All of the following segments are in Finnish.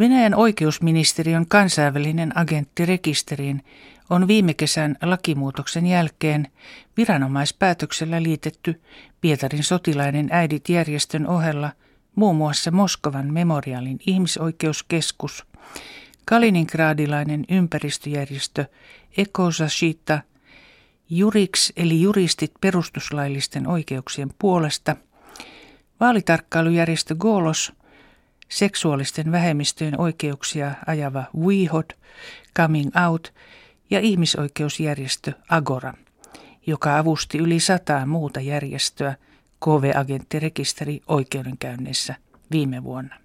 Venäjän oikeusministeriön kansainvälinen agentti rekisteriin on viime kesän lakimuutoksen jälkeen viranomaispäätöksellä liitetty Pietarin sotilainen äidit järjestön ohella muun muassa Moskovan memorialin ihmisoikeuskeskus, Kaliningradilainen ympäristöjärjestö Ekosashita, Juriks eli juristit perustuslaillisten oikeuksien puolesta, vaalitarkkailujärjestö Golos – seksuaalisten vähemmistöjen oikeuksia ajava WeHod, Coming Out ja ihmisoikeusjärjestö Agora, joka avusti yli sataa muuta järjestöä KV-agenttirekisteri oikeudenkäynnissä viime vuonna.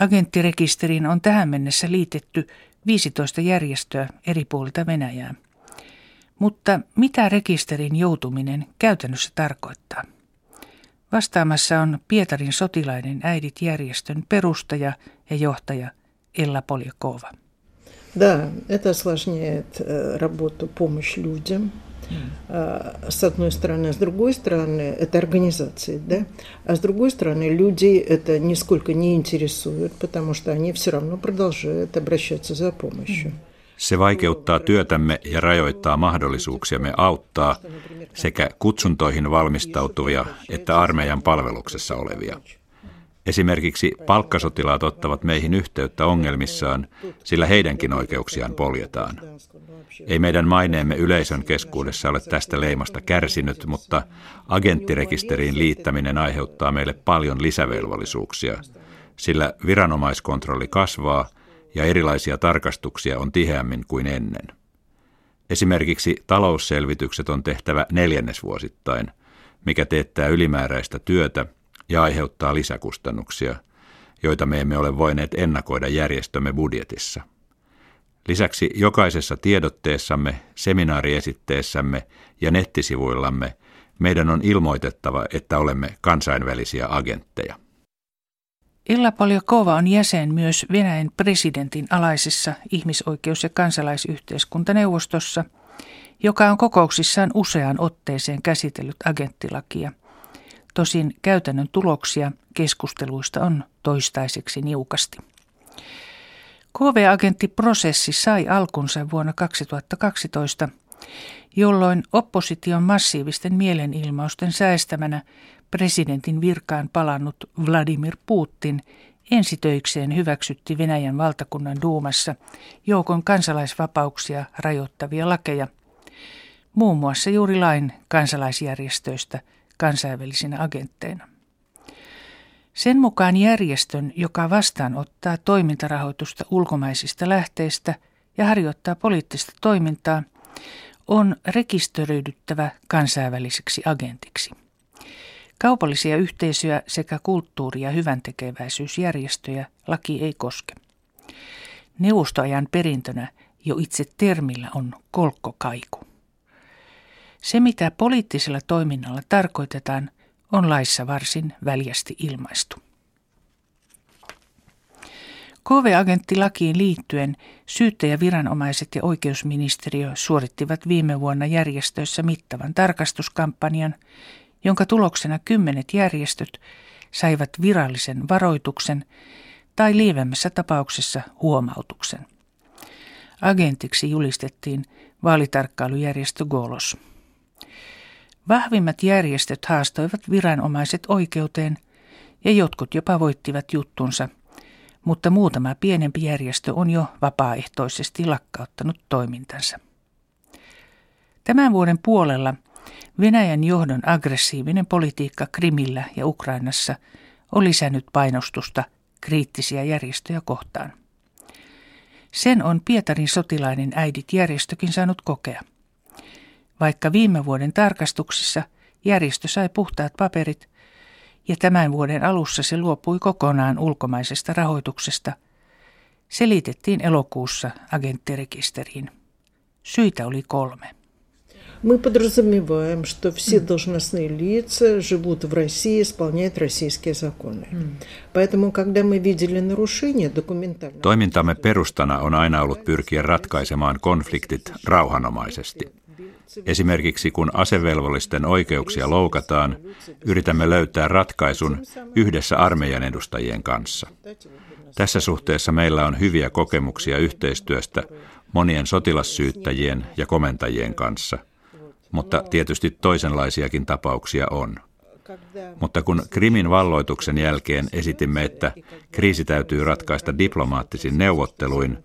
Agenttirekisteriin on tähän mennessä liitetty 15 järjestöä eri puolilta Venäjää. Mutta mitä rekisterin joutuminen käytännössä tarkoittaa? Vastaamassa on Pietarin sotilaiden äidit järjestön perustaja ja johtaja Ella Poljakova. Да, это осложняет э, работу, помощь людям. С одной стороны, с другой стороны, это организации, да, а с другой стороны, людей это нисколько не интересует, потому что они все равно продолжают обращаться за помощью. Mm. Se vaikeuttaa työtämme ja rajoittaa mahdollisuuksiamme auttaa sekä kutsuntoihin valmistautuvia että armeijan palveluksessa olevia. Esimerkiksi palkkasotilaat ottavat meihin yhteyttä ongelmissaan, sillä heidänkin oikeuksiaan poljetaan. Ei meidän maineemme yleisön keskuudessa ole tästä leimasta kärsinyt, mutta agenttirekisteriin liittäminen aiheuttaa meille paljon lisävelvollisuuksia, sillä viranomaiskontrolli kasvaa ja erilaisia tarkastuksia on tiheämmin kuin ennen. Esimerkiksi talousselvitykset on tehtävä neljännesvuosittain, mikä teettää ylimääräistä työtä ja aiheuttaa lisäkustannuksia, joita me emme ole voineet ennakoida järjestömme budjetissa. Lisäksi jokaisessa tiedotteessamme, seminaariesitteessämme ja nettisivuillamme meidän on ilmoitettava, että olemme kansainvälisiä agentteja. Illa Poljakova on jäsen myös Venäjän presidentin alaisessa ihmisoikeus- ja kansalaisyhteiskuntaneuvostossa, joka on kokouksissaan useaan otteeseen käsitellyt agenttilakia. Tosin käytännön tuloksia keskusteluista on toistaiseksi niukasti. KV-agenttiprosessi sai alkunsa vuonna 2012, jolloin opposition massiivisten mielenilmausten säästämänä presidentin virkaan palannut Vladimir Putin ensitöikseen hyväksytti Venäjän valtakunnan duumassa joukon kansalaisvapauksia rajoittavia lakeja, muun muassa juuri lain kansalaisjärjestöistä kansainvälisinä agentteina. Sen mukaan järjestön, joka vastaanottaa toimintarahoitusta ulkomaisista lähteistä ja harjoittaa poliittista toimintaa, on rekisteröidyttävä kansainväliseksi agentiksi. Kaupallisia yhteisöjä sekä kulttuuri- ja hyväntekeväisyysjärjestöjä laki ei koske. Neuvostoajan perintönä jo itse termillä on kolkkokaiku. Se, mitä poliittisella toiminnalla tarkoitetaan, on laissa varsin väljästi ilmaistu. KV-agenttilakiin liittyen syyttäjäviranomaiset ja oikeusministeriö suorittivat viime vuonna järjestöissä mittavan tarkastuskampanjan, jonka tuloksena kymmenet järjestöt saivat virallisen varoituksen tai lievemmässä tapauksessa huomautuksen. Agentiksi julistettiin vaalitarkkailujärjestö Golos. Vahvimmat järjestöt haastoivat viranomaiset oikeuteen ja jotkut jopa voittivat juttunsa, mutta muutama pienempi järjestö on jo vapaaehtoisesti lakkauttanut toimintansa. Tämän vuoden puolella – Venäjän johdon aggressiivinen politiikka Krimillä ja Ukrainassa on lisännyt painostusta kriittisiä järjestöjä kohtaan. Sen on Pietarin sotilainen äidit järjestökin saanut kokea. Vaikka viime vuoden tarkastuksissa järjestö sai puhtaat paperit ja tämän vuoden alussa se luopui kokonaan ulkomaisesta rahoituksesta, se liitettiin elokuussa agenttirekisteriin. Syitä oli kolme. Мы подразумеваем, что все должностные лица живут в России, исполняют российские законы. Поэтому, когда мы видели нарушения документально... Toimintamme perustana on aina ollut pyrkiä ratkaisemaan konfliktit rauhanomaisesti. Esimerkiksi kun asevelvollisten oikeuksia loukataan, yritämme löytää ratkaisun yhdessä armeijan edustajien kanssa. Tässä suhteessa meillä on hyviä kokemuksia yhteistyöstä monien sotilassyyttäjien ja komentajien kanssa, mutta tietysti toisenlaisiakin tapauksia on. Mutta kun Krimin valloituksen jälkeen esitimme, että kriisi täytyy ratkaista diplomaattisin neuvotteluin,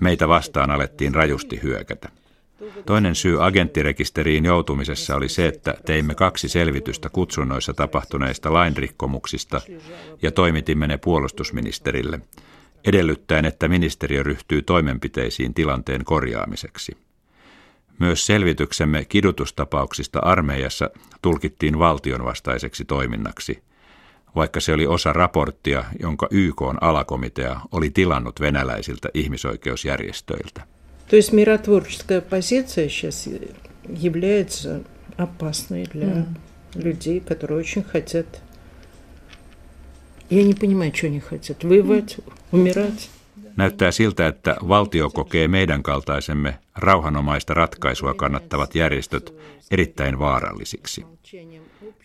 meitä vastaan alettiin rajusti hyökätä. Toinen syy agenttirekisteriin joutumisessa oli se, että teimme kaksi selvitystä kutsunnoissa tapahtuneista lainrikkomuksista ja toimitimme ne puolustusministerille, edellyttäen, että ministeriö ryhtyy toimenpiteisiin tilanteen korjaamiseksi. Myös selvityksemme kidutustapauksista armeijassa tulkittiin valtionvastaiseksi toiminnaksi, vaikka se oli osa raporttia, jonka YK alakomitea oli tilannut venäläisiltä ihmisoikeusjärjestöiltä. То есть миротворческая позиция сейчас является опасной для mm. людей, которые очень хотят. Я не понимаю, что они хотят. Воевать, mm. умирать. Näyttää siltä, että valtio kokee meidän kaltaisemme rauhanomaista ratkaisua kannattavat järjestöt erittäin vaarallisiksi.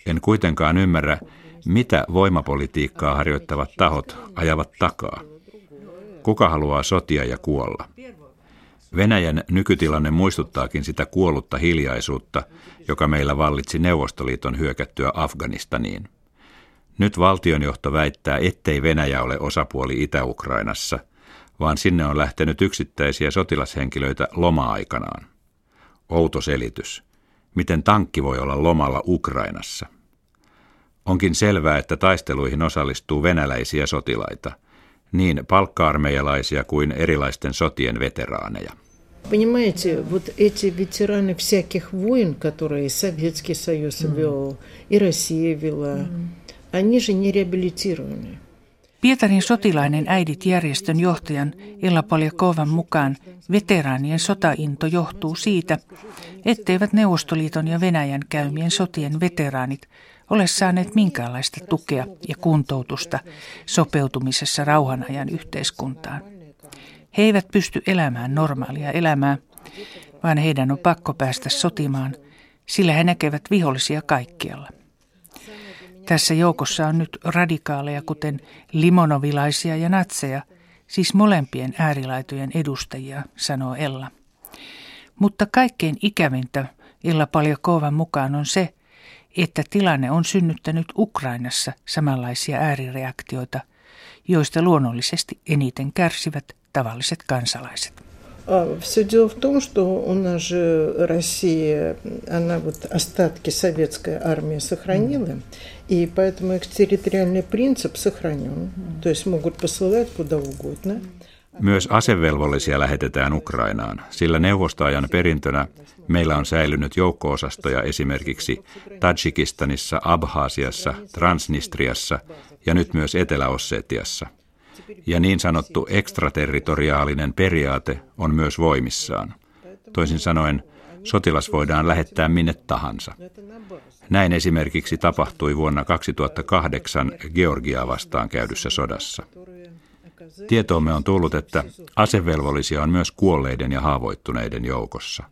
En kuitenkaan ymmärrä, mitä voimapolitiikkaa harjoittavat tahot ajavat takaa. Kuka haluaa sotia ja kuolla? Venäjän nykytilanne muistuttaakin sitä kuollutta hiljaisuutta, joka meillä vallitsi Neuvostoliiton hyökättyä Afganistaniin. Nyt valtionjohto väittää, ettei Venäjä ole osapuoli Itä-Ukrainassa, vaan sinne on lähtenyt yksittäisiä sotilashenkilöitä loma-aikanaan. Outo selitys. Miten tankki voi olla lomalla Ukrainassa? Onkin selvää, että taisteluihin osallistuu venäläisiä sotilaita, niin palkka-armeijalaisia kuin erilaisten sotien veteraaneja. Понимаете, вот эти ветераны всяких войн, которые Советский Союз mm. вел, и Россия вела, mm. они же не реабилитированы. Pietarin sotilainen äidit järjestön johtajan Ella Poljakovan mukaan veteraanien sotainto johtuu siitä, etteivät Neuvostoliiton ja Venäjän käymien sotien veteraanit ole saaneet minkäänlaista tukea ja kuntoutusta sopeutumisessa rauhanajan yhteiskuntaan. He eivät pysty elämään normaalia elämää, vaan heidän on pakko päästä sotimaan, sillä he näkevät vihollisia kaikkialla. Tässä joukossa on nyt radikaaleja, kuten limonovilaisia ja natseja, siis molempien äärilaitojen edustajia, sanoo Ella. Mutta kaikkein ikävintä Ella Paljakovan mukaan on se, että tilanne on synnyttänyt Ukrainassa samanlaisia äärireaktioita, joista luonnollisesti eniten kärsivät tavalliset kansalaiset. Все дело в том, что у нас же Россия, она вот остатки советской армии сохранила, и поэтому их территориальный принцип сохранен. То есть могут посылать куда угодно. Myös asevelvollisia lähetetään Ukrainaan, sillä neuvostoajan perintönä meillä on säilynyt joukko-osastoja esimerkiksi Tajikistanissa, Abhaasiassa, Transnistriassa ja nyt myös Etelä-Ossetiassa – ja niin sanottu ekstraterritoriaalinen periaate on myös voimissaan. Toisin sanoen, sotilas voidaan lähettää minne tahansa. Näin esimerkiksi tapahtui vuonna 2008 Georgiaa vastaan käydyssä sodassa. Tietoomme on tullut, että asevelvollisia on myös kuolleiden ja haavoittuneiden joukossa.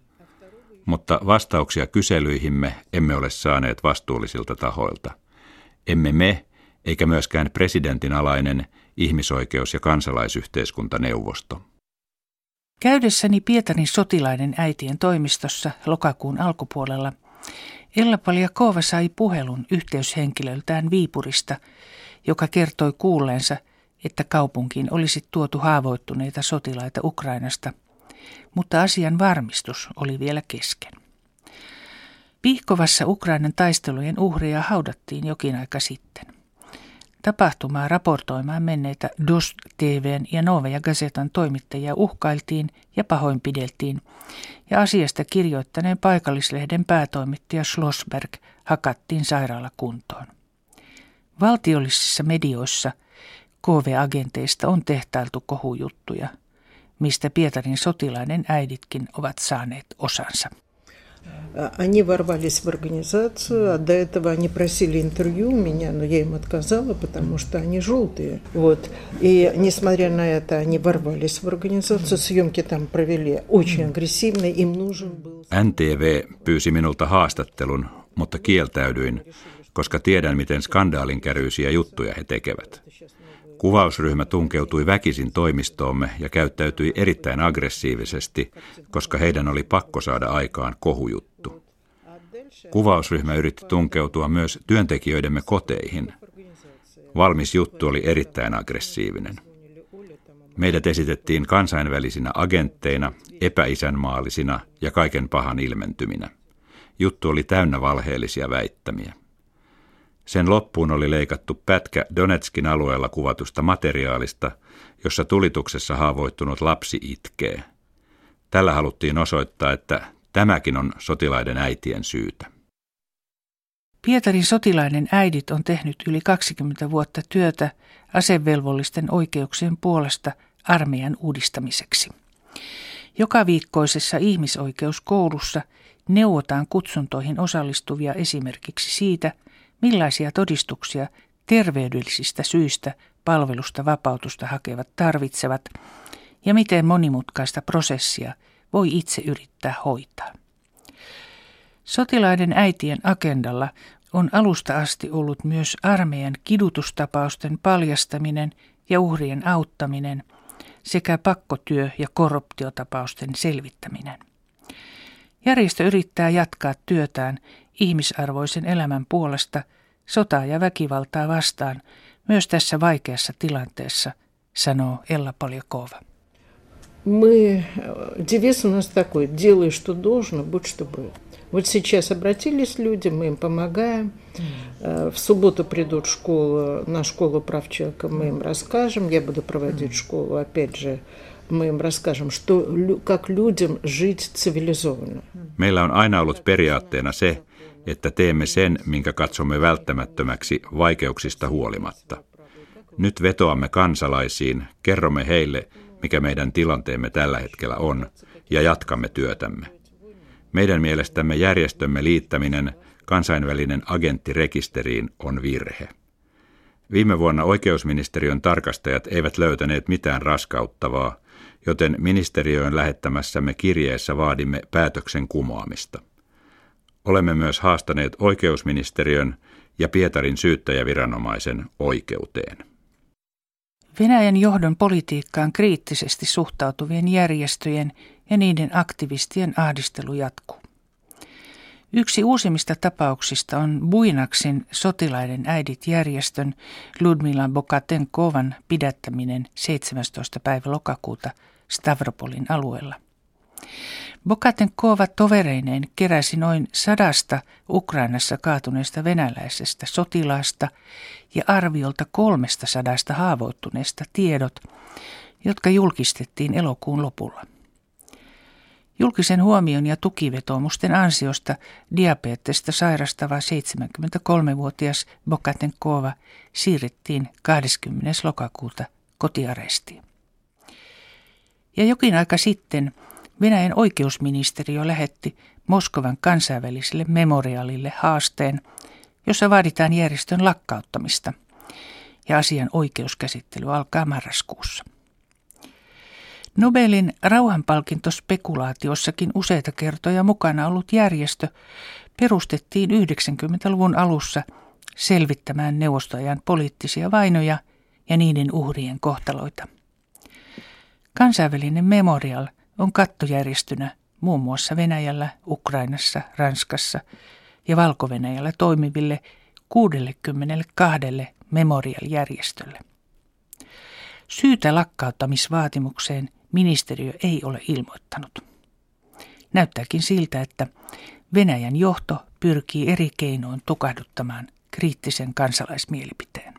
Mutta vastauksia kyselyihimme emme ole saaneet vastuullisilta tahoilta. Emme me, eikä myöskään presidentin alainen ihmisoikeus- ja kansalaisyhteiskuntaneuvosto. Käydessäni Pietarin sotilaiden äitien toimistossa lokakuun alkupuolella Ella Paljakova sai puhelun yhteyshenkilöltään Viipurista, joka kertoi kuulleensa, että kaupunkiin olisi tuotu haavoittuneita sotilaita Ukrainasta, mutta asian varmistus oli vielä kesken. Pihkovassa Ukrainan taistelujen uhreja haudattiin jokin aika sitten. Tapahtumaa raportoimaan menneitä DOS TVn ja Noveja Gazetan toimittajia uhkailtiin ja pahoinpideltiin, ja asiasta kirjoittaneen paikallislehden päätoimittaja Schlossberg hakattiin sairaalakuntoon. Valtiollisissa medioissa KV-agenteista on tehtailtu kohujuttuja, mistä Pietarin sotilainen äiditkin ovat saaneet osansa. Они ворвались в организацию, а до этого они просили интервью у меня, но я им отказала, потому что они желтые. Вот. И несмотря на это, они ворвались в организацию, съемки там провели очень агрессивно, им нужен был... NTV pyysi minulta haastattelun, mutta kieltäydyin, koska tiedän, miten skandaalin käryysiä juttuja he tekevät. Kuvausryhmä tunkeutui väkisin toimistoomme ja käyttäytyi erittäin aggressiivisesti, koska heidän oli pakko saada aikaan kohujuttu. Kuvausryhmä yritti tunkeutua myös työntekijöidemme koteihin. Valmis juttu oli erittäin aggressiivinen. Meidät esitettiin kansainvälisinä agentteina, epäisänmaallisina ja kaiken pahan ilmentyminä. Juttu oli täynnä valheellisia väittämiä. Sen loppuun oli leikattu pätkä Donetskin alueella kuvatusta materiaalista, jossa tulituksessa haavoittunut lapsi itkee. Tällä haluttiin osoittaa, että tämäkin on sotilaiden äitien syytä. Pietarin sotilaiden äidit on tehnyt yli 20 vuotta työtä asevelvollisten oikeuksien puolesta armeijan uudistamiseksi. Joka viikkoisessa ihmisoikeuskoulussa neuvotaan kutsuntoihin osallistuvia esimerkiksi siitä, millaisia todistuksia terveydellisistä syistä palvelusta vapautusta hakevat tarvitsevat ja miten monimutkaista prosessia voi itse yrittää hoitaa. Sotilaiden äitien agendalla on alusta asti ollut myös armeijan kidutustapausten paljastaminen ja uhrien auttaminen sekä pakkotyö- ja korruptiotapausten selvittäminen. Järjestö yrittää jatkaa työtään ihmisarvoisen elämän puolesta sotaa ja väkivaltaa vastaan myös tässä vaikeassa tilanteessa, sanoo Ella Poljakova. Мы, девиз у нас такой, делай, что должно, будь, что будет. Вот сейчас обратились люди, мы им помогаем. В субботу придут в школу, на школу прав человека, мы им расскажем. Я буду проводить школу, опять же, мы им расскажем, что, как людям жить цивилизованно. Meillä on aina ollut periaatteena se, että teemme sen, minkä katsomme välttämättömäksi vaikeuksista huolimatta. Nyt vetoamme kansalaisiin, kerromme heille, mikä meidän tilanteemme tällä hetkellä on, ja jatkamme työtämme. Meidän mielestämme järjestömme liittäminen kansainvälinen agenttirekisteriin on virhe. Viime vuonna oikeusministeriön tarkastajat eivät löytäneet mitään raskauttavaa, joten ministeriöön lähettämässämme kirjeessä vaadimme päätöksen kumoamista. Olemme myös haastaneet oikeusministeriön ja Pietarin syyttäjäviranomaisen oikeuteen. Venäjän johdon politiikkaan kriittisesti suhtautuvien järjestöjen ja niiden aktivistien ahdistelu jatkuu. Yksi uusimmista tapauksista on Buinaksin sotilaiden äidit järjestön Ludmila Bokatenkovan pidättäminen 17. päivä lokakuuta Stavropolin alueella. Bokatenkova tovereineen keräsi noin sadasta Ukrainassa kaatuneesta venäläisestä sotilaasta ja arviolta kolmesta sadasta haavoittuneesta tiedot, jotka julkistettiin elokuun lopulla. Julkisen huomion ja tukivetomusten ansiosta diabetesta sairastava 73-vuotias Bokatenkova siirrettiin 20. lokakuuta kotiarestiin. Ja jokin aika sitten Venäjän oikeusministeriö lähetti Moskovan kansainväliselle memorialille haasteen, jossa vaaditaan järjestön lakkauttamista, ja asian oikeuskäsittely alkaa marraskuussa. Nobelin rauhanpalkintospekulaatiossakin useita kertoja mukana ollut järjestö perustettiin 90-luvun alussa selvittämään neuvostoajan poliittisia vainoja ja niiden uhrien kohtaloita. Kansainvälinen Memorial on kattojärjestönä muun muassa Venäjällä, Ukrainassa, Ranskassa ja valko toimiville 62 Memorial-järjestölle. Syytä lakkauttamisvaatimukseen ministeriö ei ole ilmoittanut. Näyttääkin siltä, että Venäjän johto pyrkii eri keinoin tukahduttamaan kriittisen kansalaismielipiteen.